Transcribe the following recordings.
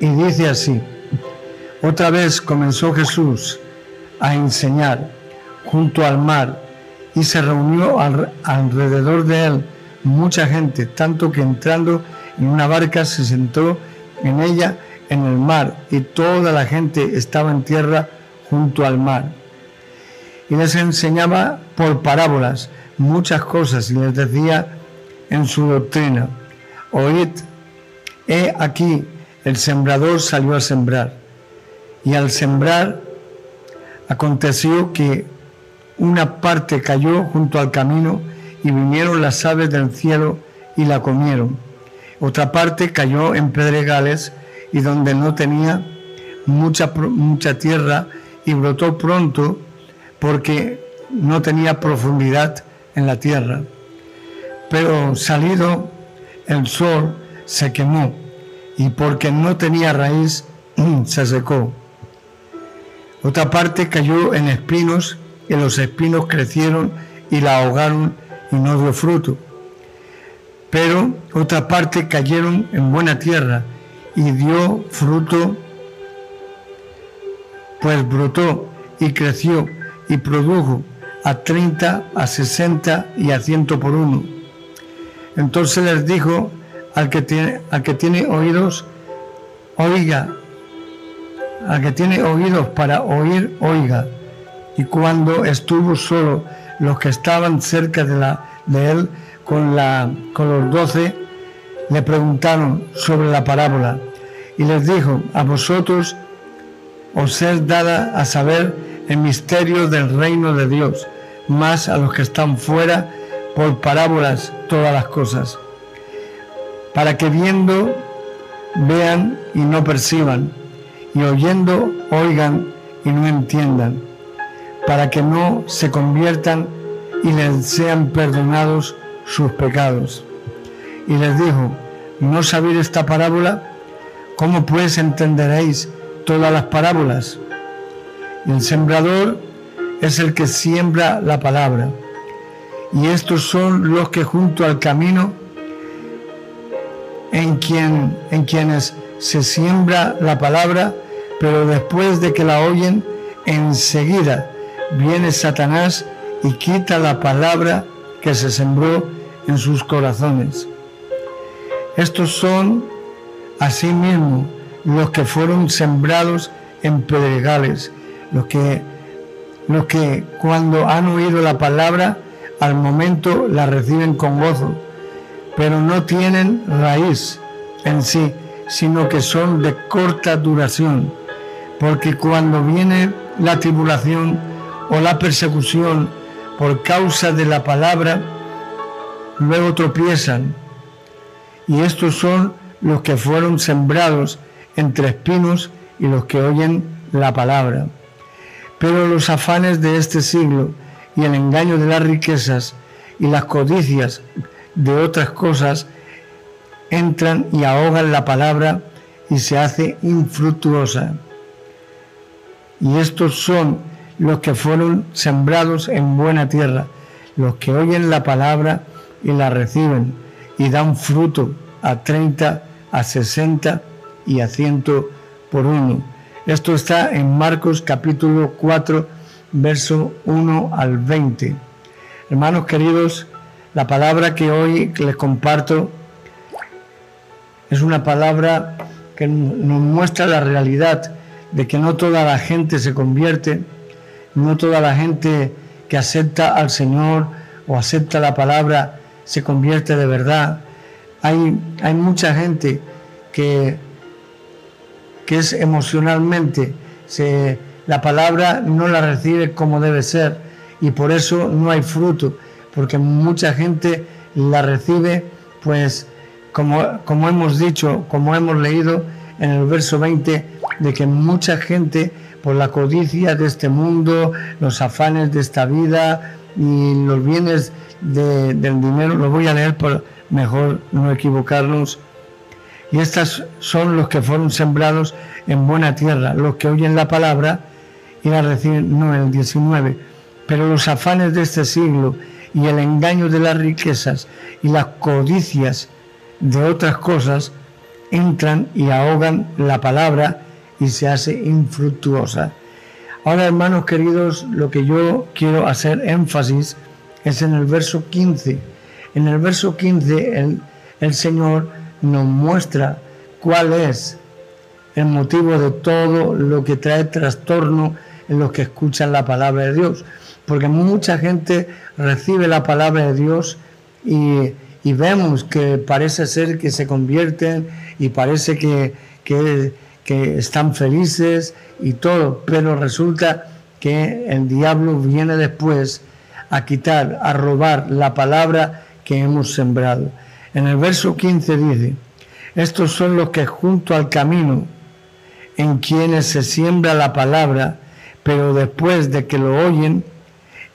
y dice así, otra vez comenzó Jesús a enseñar junto al mar y se reunió alrededor de él mucha gente, tanto que entrando en una barca se sentó en ella en el mar y toda la gente estaba en tierra junto al mar. Y les enseñaba por parábolas muchas cosas y les decía en su doctrina, oíd, he aquí, el sembrador salió a sembrar. Y al sembrar aconteció que una parte cayó junto al camino y vinieron las aves del cielo y la comieron. Otra parte cayó en pedregales y donde no tenía mucha, mucha tierra y brotó pronto porque no tenía profundidad en la tierra. Pero salido el sol se quemó y porque no tenía raíz se secó. Otra parte cayó en espinos y los espinos crecieron y la ahogaron y no dio fruto. Pero otra parte cayeron en buena tierra y dio fruto, pues brotó y creció y produjo a 30, a 60 y a 100 por uno. Entonces les dijo al que tiene, que tiene oídos, oiga, al que tiene oídos para oír, oiga. Y cuando estuvo solo, los que estaban cerca de, la, de él con, la, con los doce, le preguntaron sobre la parábola y les dijo, a vosotros os es dada a saber el misterio del reino de Dios más a los que están fuera por parábolas todas las cosas, para que viendo vean y no perciban, y oyendo oigan y no entiendan, para que no se conviertan y les sean perdonados sus pecados. Y les dijo, ¿no sabéis esta parábola? ¿Cómo pues entenderéis todas las parábolas? El sembrador es el que siembra la palabra. Y estos son los que junto al camino en, quien, en quienes se siembra la palabra, pero después de que la oyen, enseguida viene Satanás y quita la palabra que se sembró en sus corazones. Estos son asimismo los que fueron sembrados en pedregales, los que los que cuando han oído la palabra, al momento la reciben con gozo, pero no tienen raíz en sí, sino que son de corta duración, porque cuando viene la tribulación o la persecución por causa de la palabra, luego tropiezan. Y estos son los que fueron sembrados entre espinos y los que oyen la palabra. Pero los afanes de este siglo y el engaño de las riquezas y las codicias de otras cosas entran y ahogan la palabra y se hace infructuosa. Y estos son los que fueron sembrados en buena tierra, los que oyen la palabra y la reciben y dan fruto a 30, a 60 y a 100 por uno. Esto está en Marcos capítulo 4, verso 1 al 20. Hermanos queridos, la palabra que hoy les comparto es una palabra que nos muestra la realidad de que no toda la gente se convierte, no toda la gente que acepta al Señor o acepta la palabra se convierte de verdad. Hay, hay mucha gente que que es emocionalmente, se, la palabra no la recibe como debe ser y por eso no hay fruto, porque mucha gente la recibe pues como, hemos dicho, como hemos leído en el verso 20, de que mucha gente por la codicia de este mundo, los afanes de esta vida y los bienes del dinero, lo voy a leer por mejor no equivocarnos, y estas son los que fueron sembrados en buena tierra, los que oyen la palabra y la reciben, no el 19, pero los afanes de este siglo y el engaño de las riquezas y las codicias de otras cosas entran y ahogan la palabra y se hace infructuosa. Ahora, hermanos queridos, lo que yo quiero hacer énfasis es en el verso 15. En el verso 15 el, el Señor nos muestra cuál es el motivo de todo lo que trae trastorno en los que escuchan la palabra de Dios. Porque mucha gente recibe la palabra de Dios y, vemos que parece ser que se convierten y parece que, que, que están felices y todo, pero resulta que el diablo viene después a quitar, a robar la palabra que hemos sembrado. En el verso 15 dice, estos son los que junto al camino en quienes se siembra la palabra, pero después de que lo oyen,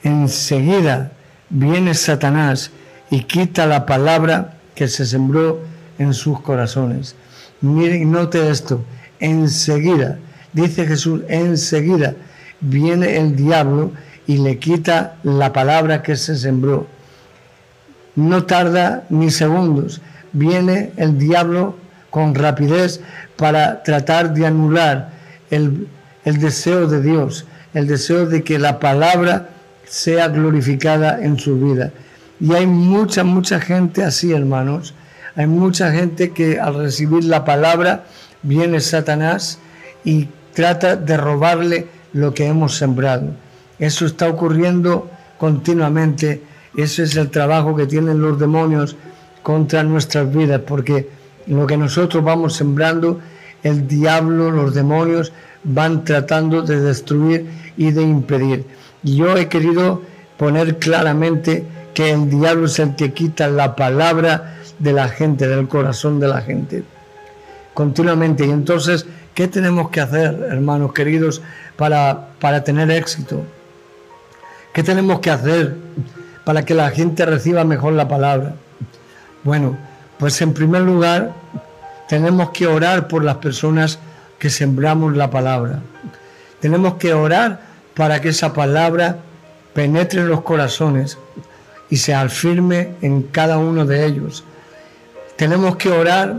enseguida viene Satanás y quita la palabra que se sembró en sus corazones. Miren, note esto, enseguida, dice Jesús, enseguida viene el diablo y le quita la palabra que se sembró. No tarda ni segundos, viene el diablo con rapidez para tratar de anular el, el deseo de Dios, el deseo de que la palabra sea glorificada en su vida. Y hay mucha, mucha gente así, hermanos. Hay mucha gente que al recibir la palabra viene Satanás y trata de robarle lo que hemos sembrado. Eso está ocurriendo continuamente. Ese es el trabajo que tienen los demonios contra nuestras vidas, porque lo que nosotros vamos sembrando, el diablo, los demonios van tratando de destruir y de impedir. Yo he querido poner claramente que el diablo es el que quita la palabra de la gente, del corazón de la gente, continuamente. Y entonces, ¿qué tenemos que hacer, hermanos queridos, para, para tener éxito? ¿Qué tenemos que hacer para que la gente reciba mejor la palabra? Bueno, pues en primer lugar tenemos que orar por las personas que sembramos la palabra. Tenemos que orar para que esa palabra penetre en los corazones y se firme en cada uno de ellos. Tenemos que orar,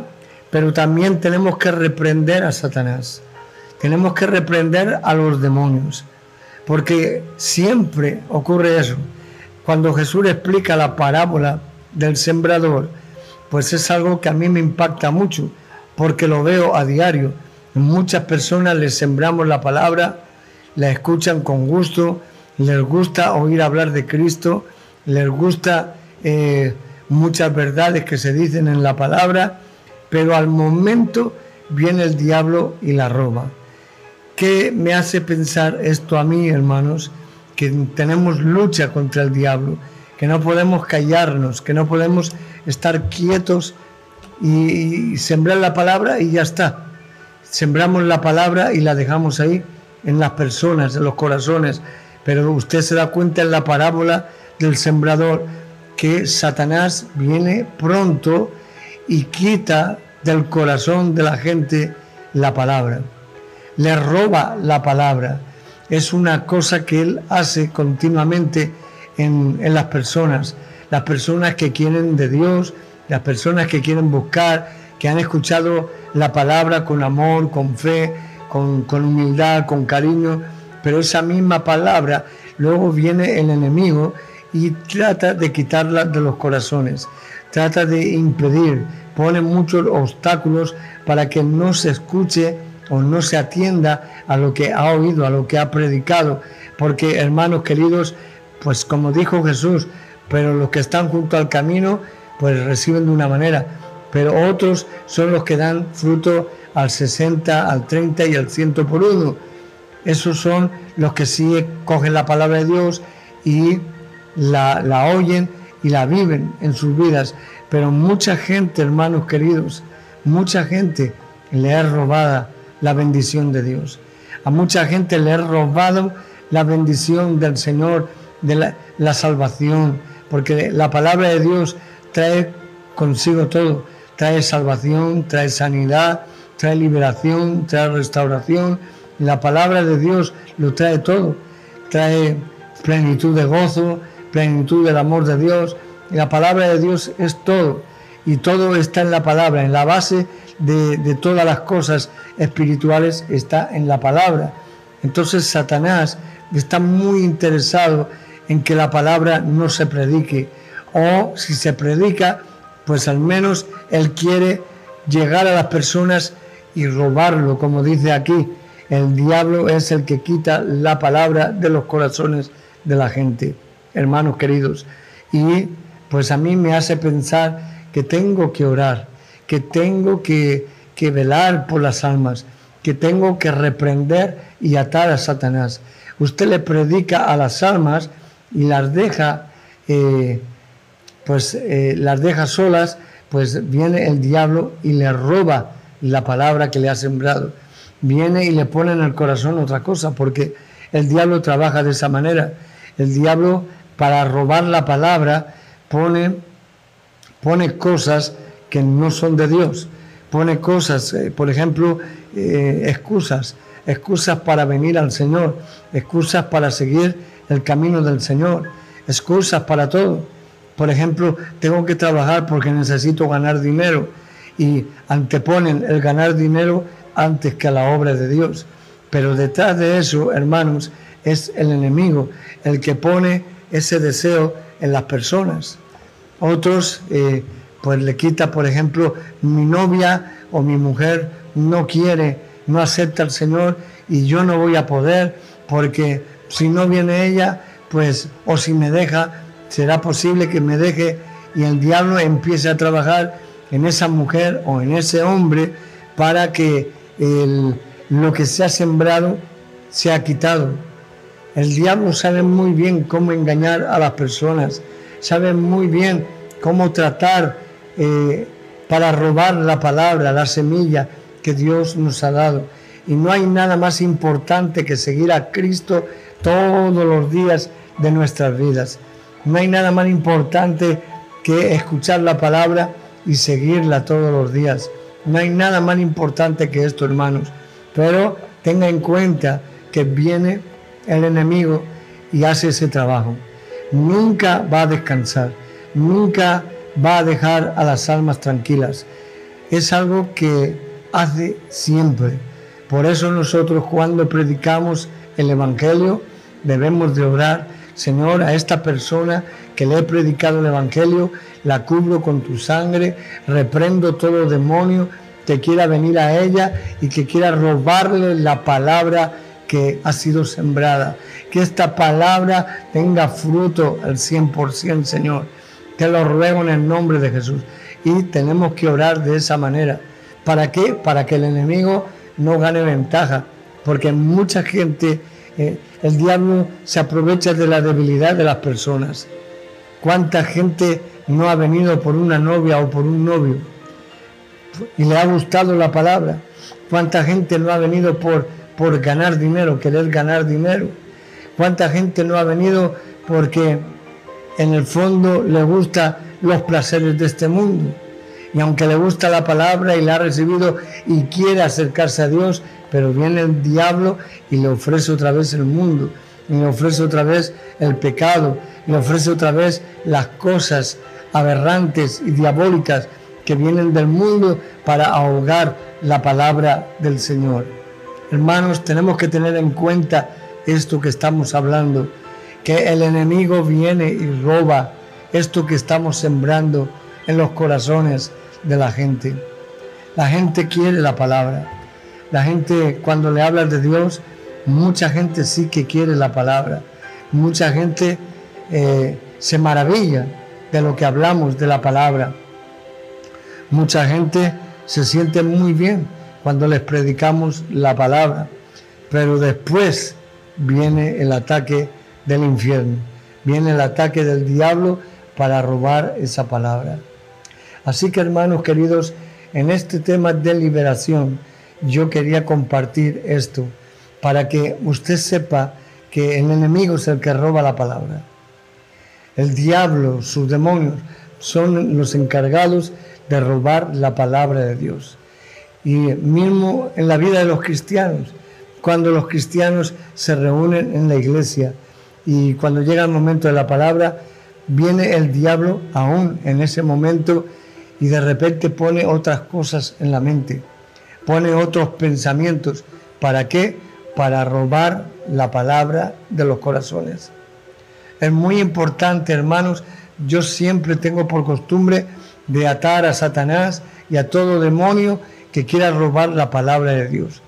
pero también tenemos que reprender a Satanás. Tenemos que reprender a los demonios, porque siempre ocurre eso. Cuando Jesús explica la parábola del sembrador, pues es algo que a mí me impacta mucho, porque lo veo a diario. Muchas personas les sembramos la palabra, la escuchan con gusto, les gusta oír hablar de Cristo, les gusta eh, muchas verdades que se dicen en la palabra, pero al momento viene el diablo y la roba. ¿Qué me hace pensar esto a mí, hermanos? Que tenemos lucha contra el diablo, que no podemos callarnos, que no podemos estar quietos y, sembrar la palabra y ya está. Sembramos la palabra y la dejamos ahí en las personas, en los corazones. Pero usted se da cuenta en la parábola del sembrador que Satanás viene pronto y quita del corazón de la gente la palabra. Le roba la palabra. Es una cosa que él hace continuamente en, en las personas las personas que quieren de Dios, las personas que quieren buscar, que han escuchado la palabra con amor, con fe, con, humildad, con cariño, pero esa misma palabra luego viene el enemigo y trata de quitarla de los corazones, trata de impedir, pone muchos obstáculos para que no se escuche o no se atienda a lo que ha oído, a lo que ha predicado, porque hermanos queridos, pues como dijo Jesús, pero los que están junto al camino pues reciben de una manera, pero otros son los que dan fruto al 60, al 30 y al 100 por uno. Esos son los que sí cogen la palabra de Dios y la, la oyen y la viven en sus vidas. Pero mucha gente, hermanos queridos, mucha gente le ha robado la bendición de Dios. A mucha gente le ha robado la bendición del Señor, de la, la salvación, porque la palabra de Dios trae consigo todo, trae salvación, trae sanidad, trae liberación, trae restauración. La palabra de Dios lo trae todo, trae plenitud de gozo, plenitud del amor de Dios. la palabra de Dios es todo. Y todo está en la palabra, en la base de, de todas las cosas espirituales está en la palabra. Entonces Satanás está muy interesado en que la palabra no se predique. O si se predica, pues al menos él quiere llegar a las personas y robarlo, como dice aquí. El diablo es el que quita la palabra de los corazones de la gente, hermanos queridos. Y pues a mí me hace pensar que tengo que orar, que tengo que, que velar por las almas, que tengo que reprender y atar a Satanás. Usted le predica a las almas y las deja, eh, pues eh, las deja solas, pues viene el diablo y le roba la palabra que le ha sembrado. Viene y le pone en el corazón otra cosa, porque el diablo trabaja de esa manera. El diablo, para robar la palabra, pone, pone cosas que no son de Dios. Pone cosas, eh, por ejemplo, excusas, excusas para venir al Señor, excusas para seguir el camino del Señor, excusas para todo. Por ejemplo, tengo que trabajar porque necesito ganar dinero y anteponen el ganar dinero antes que la obra de Dios. Pero detrás de eso, hermanos, es el enemigo el que pone ese deseo en las personas. Otros, eh, pues le quita, por ejemplo, mi novia o mi mujer no quiere, no acepta al Señor y yo no voy a poder porque si no viene ella, pues, o si me deja, será posible que me deje y el diablo empiece a trabajar en esa mujer o en ese hombre para que lo que se ha sembrado se ha quitado. El diablo sabe muy bien cómo engañar a las personas, sabe muy bien cómo tratar eh, para robar la palabra, la semilla que Dios nos ha dado. Y no hay nada más importante que seguir a Cristo todos los días de nuestras vidas. No hay nada más importante que escuchar la palabra y seguirla todos los días. No hay nada más importante que esto, hermanos. Pero tenga en cuenta que viene el enemigo y hace ese trabajo. Nunca va a descansar, nunca va a dejar a las almas tranquilas. Es algo que hace siempre. Por eso nosotros cuando predicamos el Evangelio, debemos de orar, Señor, a esta persona que le he predicado el Evangelio, la cubro con tu sangre, reprendo todo demonio que quiera venir a ella y que quiera robarle la palabra que ha sido sembrada. Que esta palabra tenga fruto al 100%, Señor. Te lo ruego en el nombre de Jesús. Y tenemos que orar de esa manera. ¿Para qué? Para que el enemigo no gane ventaja. Porque mucha gente eh, el diablo se aprovecha de la debilidad de las personas. ¿Cuánta gente no ha venido por una novia o por un novio y le ha gustado la palabra? ¿Cuánta gente no ha venido por, por ganar dinero, querer ganar dinero? ¿Cuánta gente no ha venido porque en el fondo le gustan los placeres de este mundo? Y aunque le gusta la palabra y la ha recibido y quiere acercarse a Dios, pero viene el diablo y le ofrece otra vez el mundo, y le ofrece otra vez el pecado, y le ofrece otra vez las cosas aberrantes y diabólicas que vienen del mundo para ahogar la palabra del Señor. Hermanos, tenemos que tener en cuenta esto que estamos hablando, que el enemigo viene y roba esto que estamos sembrando en los corazones de la gente. La gente quiere la palabra, la gente, cuando le hablas de Dios, mucha gente sí que quiere la palabra. Mucha gente eh, se maravilla de lo que hablamos de la palabra. Mucha gente se siente muy bien cuando les predicamos la palabra, pero después viene el ataque del infierno, viene el ataque del diablo para robar esa palabra. Así que hermanos queridos, en este tema de liberación, yo quería compartir esto para que usted sepa que el enemigo es el que roba la palabra. El diablo, sus demonios, son los encargados de robar la palabra de Dios. Y mismo en la vida de los cristianos, cuando los cristianos se reúnen en la iglesia y cuando llega el momento de la palabra, viene el diablo aún en ese momento y de repente pone otras cosas en la mente, pone otros pensamientos. ¿Para qué? Para robar la palabra de los corazones. Es muy importante, hermanos, yo siempre tengo por costumbre de atar a Satanás y a todo demonio que quiera robar la palabra de Dios.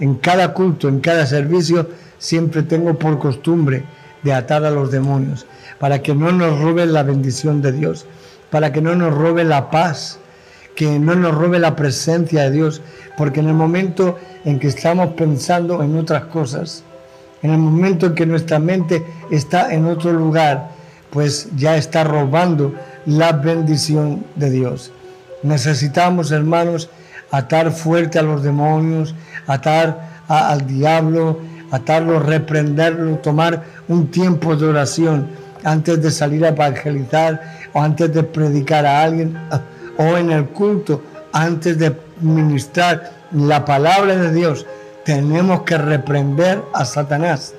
En cada culto, en cada servicio, siempre tengo por costumbre de atar a los demonios, para que no nos roben la bendición de Dios, para que no nos robe la paz, que no nos robe la presencia de Dios, porque en el momento en que estamos pensando en otras cosas, en el momento en que nuestra mente está en otro lugar, pues ya está robando la bendición de Dios. Necesitamos, hermanos, atar fuerte a los demonios, atar al diablo, atarlo, reprenderlo, tomar un tiempo de oración antes de salir a evangelizar o antes de predicar a alguien o en el culto, antes de ministrar la palabra de Dios, tenemos que reprender a Satanás.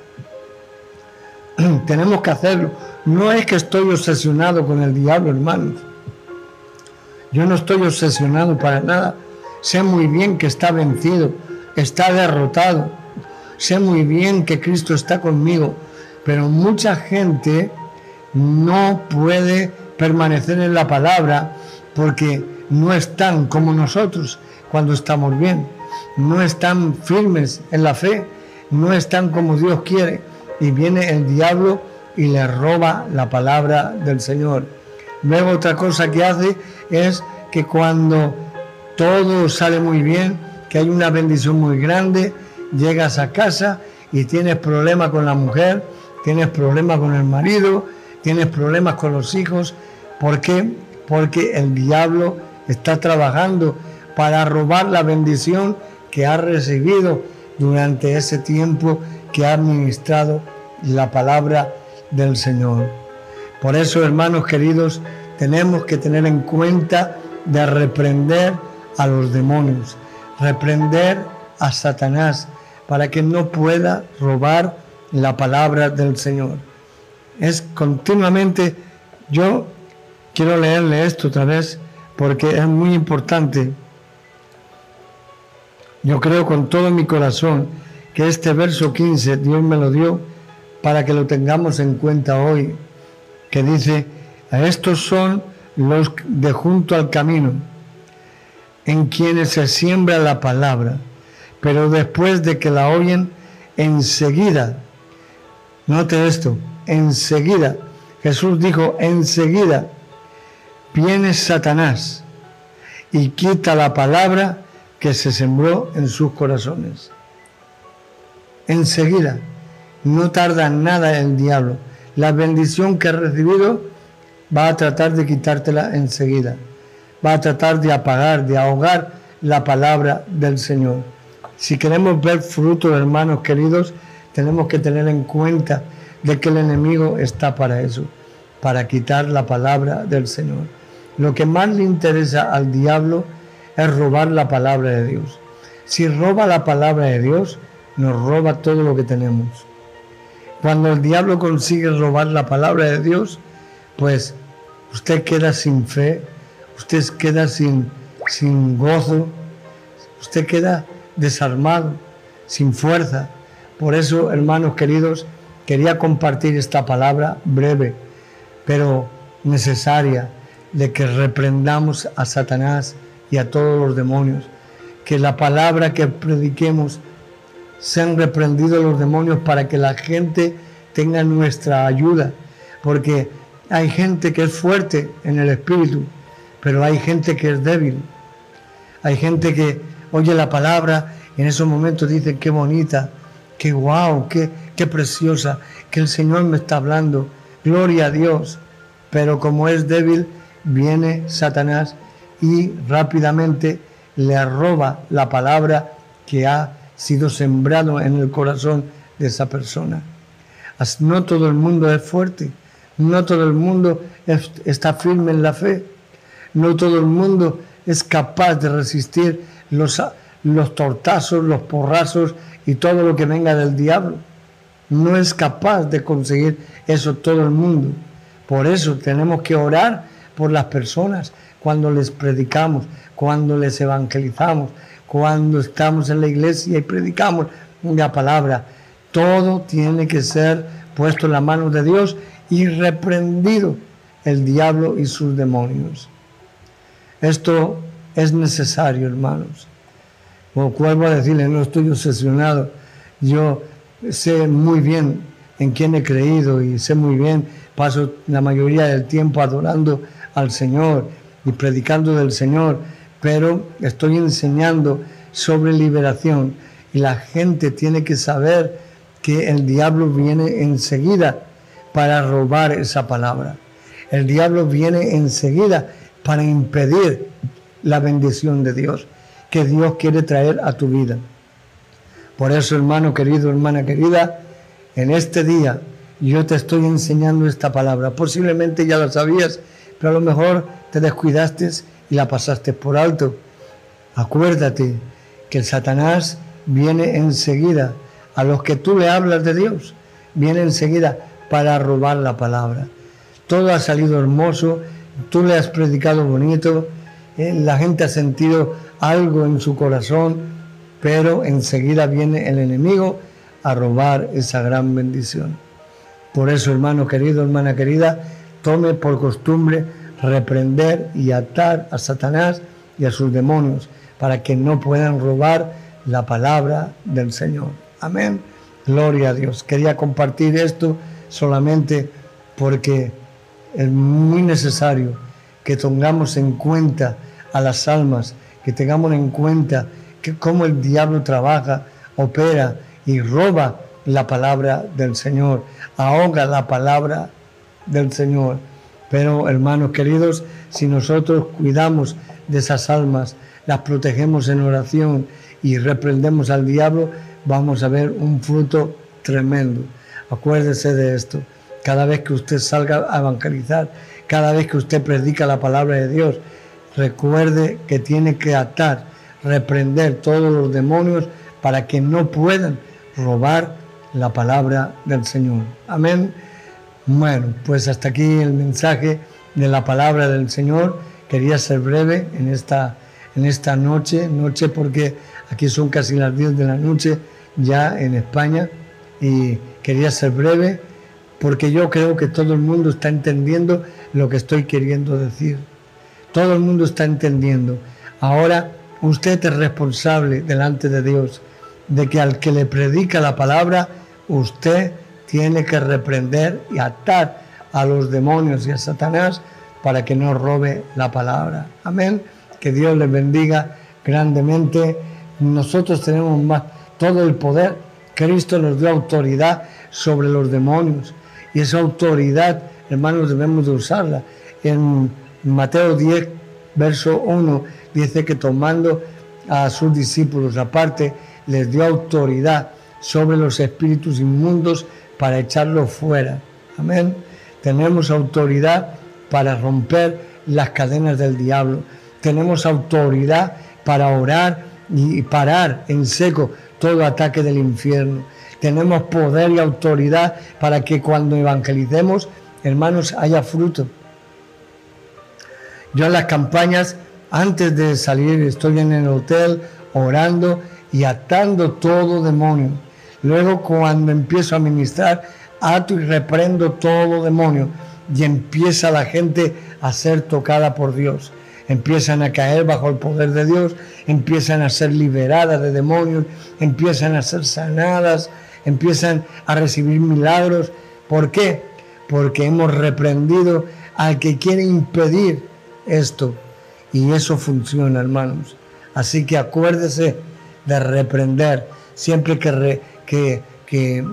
tenemos que hacerlo. No es que estoy obsesionado con el diablo, hermanos. Yo no estoy obsesionado para nada. Sé muy bien que está vencido, está derrotado. Sé muy bien que Cristo está conmigo. Pero mucha gente no puede permanecer en la palabra porque no están como nosotros cuando estamos bien. No están firmes en la fe. No están como Dios quiere. Y viene el diablo y le roba la palabra del Señor. Luego otra cosa que hace es que cuando todo sale muy bien, que hay una bendición muy grande, llegas a casa y tienes problemas con la mujer, tienes problemas con el marido, tienes problemas con los hijos. ¿Por qué? Porque el diablo está trabajando para robar la bendición que ha recibido durante ese tiempo que ha administrado la palabra del Señor. Por eso, hermanos queridos, tenemos que tener en cuenta de reprender a los demonios, reprender a Satanás para que no pueda robar la palabra del Señor. Es continuamente, yo quiero leerle esto otra vez porque es muy importante. Yo creo con todo mi corazón que este verso 15 Dios me lo dio para que lo tengamos en cuenta hoy, que dice, estos son los de junto al camino, en quienes se siembra la palabra, pero después de que la oyen, enseguida, note esto, enseguida, Jesús dijo, enseguida, viene Satanás y quita la palabra que se sembró en sus corazones. Enseguida no tarda nada el diablo. La bendición que has recibido va a tratar de quitártela enseguida. Va a tratar de apagar, de ahogar la palabra del Señor. Si queremos ver fruto, hermanos queridos, tenemos que tener en cuenta de que el enemigo está para eso, para quitar la palabra del Señor. Lo que más le interesa al diablo es robar la palabra de Dios. Si roba la palabra de Dios, nos roba todo lo que tenemos. Cuando el diablo consigue robar la palabra de Dios, pues usted queda sin fe, usted queda sin, sin gozo, usted queda desarmado, sin fuerza. Por eso, hermanos queridos, quería compartir esta palabra breve, pero necesaria, de que reprendamos a Satanás y a todos los demonios, que la palabra que prediquemos sean reprendidos los demonios para que la gente tenga nuestra ayuda, porque hay gente que es fuerte en el espíritu, pero hay gente que es débil. Hay gente que oye la palabra y en esos momentos dice qué bonita, qué guau, qué, qué preciosa, que el Señor me está hablando, gloria a Dios. Pero como es débil, viene Satanás y rápidamente le roba la palabra que ha sido sembrado en el corazón de esa persona. No todo el mundo es fuerte, no todo el mundo está firme en la fe, no todo el mundo es capaz de resistir los, los tortazos, los porrazos y todo lo que venga del diablo. No es capaz de conseguir eso todo el mundo. Por eso tenemos que orar por las personas cuando les predicamos, cuando les evangelizamos, cuando estamos en la iglesia y predicamos la palabra. Todo tiene que ser puesto en la mano de Dios y reprendido el diablo y sus demonios. Esto es necesario, hermanos. Como vuelvo a decirle, no estoy obsesionado. Yo sé muy bien en quién he creído y sé muy bien, paso la mayoría del tiempo adorando al Señor y predicando del Señor, pero estoy enseñando sobre liberación y la gente tiene que saber que el diablo viene enseguida para robar esa palabra. El diablo viene enseguida para impedir la bendición de Dios que Dios quiere traer a tu vida. Por eso, hermano querido, hermana querida, en este día yo te estoy enseñando esta palabra. Posiblemente ya la sabías, pero a lo mejor te descuidaste y la pasaste por alto. Acuérdate que el Satanás viene enseguida a los que tú le hablas de Dios, viene enseguida para robar la palabra. Todo ha salido hermoso, tú le has predicado bonito, eh, la gente ha sentido algo en su corazón, pero enseguida viene el enemigo a robar esa gran bendición. Por eso, hermano querido, hermana querida, tome por costumbre reprender y atar a Satanás y a sus demonios para que no puedan robar la palabra del Señor. Amén. Gloria a Dios. Quería compartir esto solamente porque es muy necesario que tengamos en cuenta a las almas, que tengamos en cuenta que cómo el diablo trabaja, opera y roba la palabra del Señor, ahoga la palabra del Señor. Pero hermanos queridos, si nosotros cuidamos de esas almas, las protegemos en oración y reprendemos al diablo, vamos a ver un fruto tremendo. Acuérdese de esto. Cada vez que usted salga a evangelizar, cada vez que usted predica la palabra de Dios, recuerde que tiene que atar, reprender todos los demonios para que no puedan robar la palabra del Señor. Amén. Bueno, pues hasta aquí el mensaje de la palabra del Señor. Quería ser breve en esta, en esta noche, noche porque aquí son casi las 10 de la noche ya en España y quería ser breve porque yo creo que todo el mundo está entendiendo lo que estoy queriendo decir. Todo el mundo está entendiendo. Ahora usted es responsable delante de Dios de que al que le predica la palabra, usted tiene que reprender y atar a los demonios y a Satanás para que no robe la palabra. Amén. Que Dios les bendiga grandemente. Nosotros tenemos más todo el poder. Cristo nos dio autoridad sobre los demonios y esa autoridad, hermanos, debemos de usarla. En Mateo 10, verso 1, dice que tomando a sus discípulos aparte, les dio autoridad sobre los espíritus inmundos para echarlos fuera. Amén. Tenemos autoridad para romper las cadenas del diablo. Tenemos autoridad para orar y parar en seco todo ataque del infierno. Tenemos poder y autoridad para que cuando evangelicemos, hermanos, haya fruto. Yo en las campañas, antes de salir, estoy en el hotel orando y atando todo demonio Luego cuando empiezo a ministrar, ato y reprendo todo demonio y empieza la gente a ser tocada por Dios. Empiezan a caer bajo el poder de Dios, empiezan a ser liberadas de demonios, empiezan a ser sanadas, empiezan a recibir milagros. ¿Por qué? Porque hemos reprendido al que quiere impedir esto. Y eso funciona, hermanos. Así que acuérdese de reprender siempre que, que,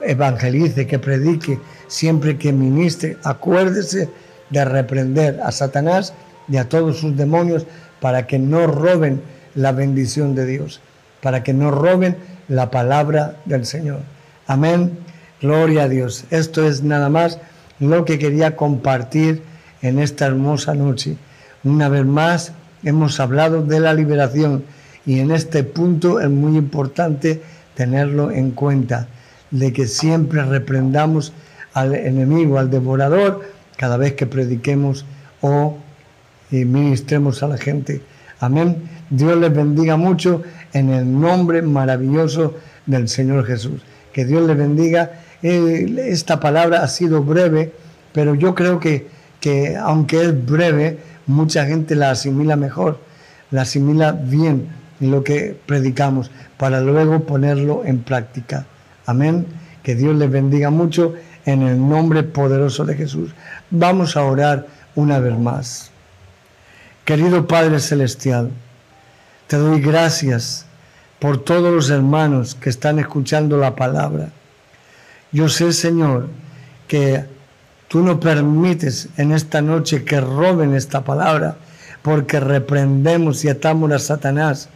evangelice, que predique, siempre que ministre, acuérdese de reprender a Satanás y a todos sus demonios para que no roben la bendición de Dios, para que no roben la palabra del Señor. Amén. Gloria a Dios. Esto es nada más lo que quería compartir en esta hermosa noche. Una vez más hemos hablado de la liberación y en este punto es muy importante tenerlo en cuenta, de que siempre reprendamos al enemigo, al devorador, cada vez que prediquemos o y ministremos a la gente. Amén. Dios les bendiga mucho en el nombre maravilloso del Señor Jesús. Que Dios les bendiga. Eh, esta palabra ha sido breve, pero yo creo que, que aunque es breve, mucha gente la asimila mejor, la asimila bien en lo que predicamos para luego ponerlo en práctica. Amén. Que Dios les bendiga mucho en el nombre poderoso de Jesús. Vamos a orar una vez más. Querido Padre Celestial, te doy gracias por todos los hermanos que están escuchando la palabra. Yo sé, Señor, que tú no permites en esta noche que roben esta palabra, porque reprendemos y atamos a Satanás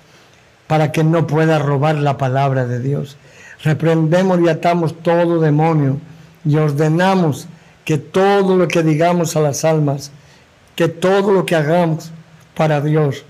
para que no pueda robar la palabra de Dios. Reprendemos y atamos todo demonio y ordenamos que todo lo que digamos a las almas, que todo lo que hagamos para Dios,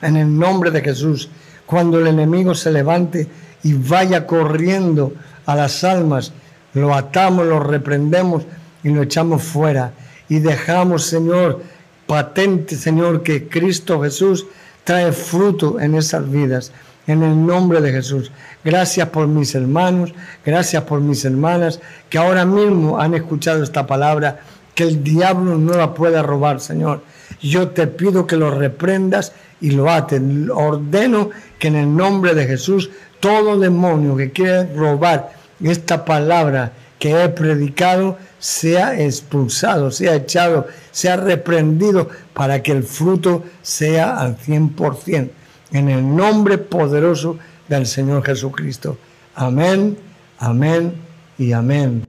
en el nombre de Jesús, cuando el enemigo se levante y vaya corriendo a las almas, lo atamos, lo reprendemos y lo echamos fuera. Y dejamos, Señor, patente, Señor, que Cristo Jesús trae fruto en esas vidas. En el nombre de Jesús. Gracias por mis hermanos, gracias por mis hermanas que ahora mismo han escuchado esta palabra, que el diablo no la pueda robar, Señor. Yo te pido que lo reprendas y lo aten. Ordeno que en el nombre de Jesús todo demonio que quiere robar esta palabra que he predicado sea expulsado, sea echado, sea reprendido para que el fruto sea al 100%. En el nombre poderoso del Señor Jesucristo. Amén, amén y amén.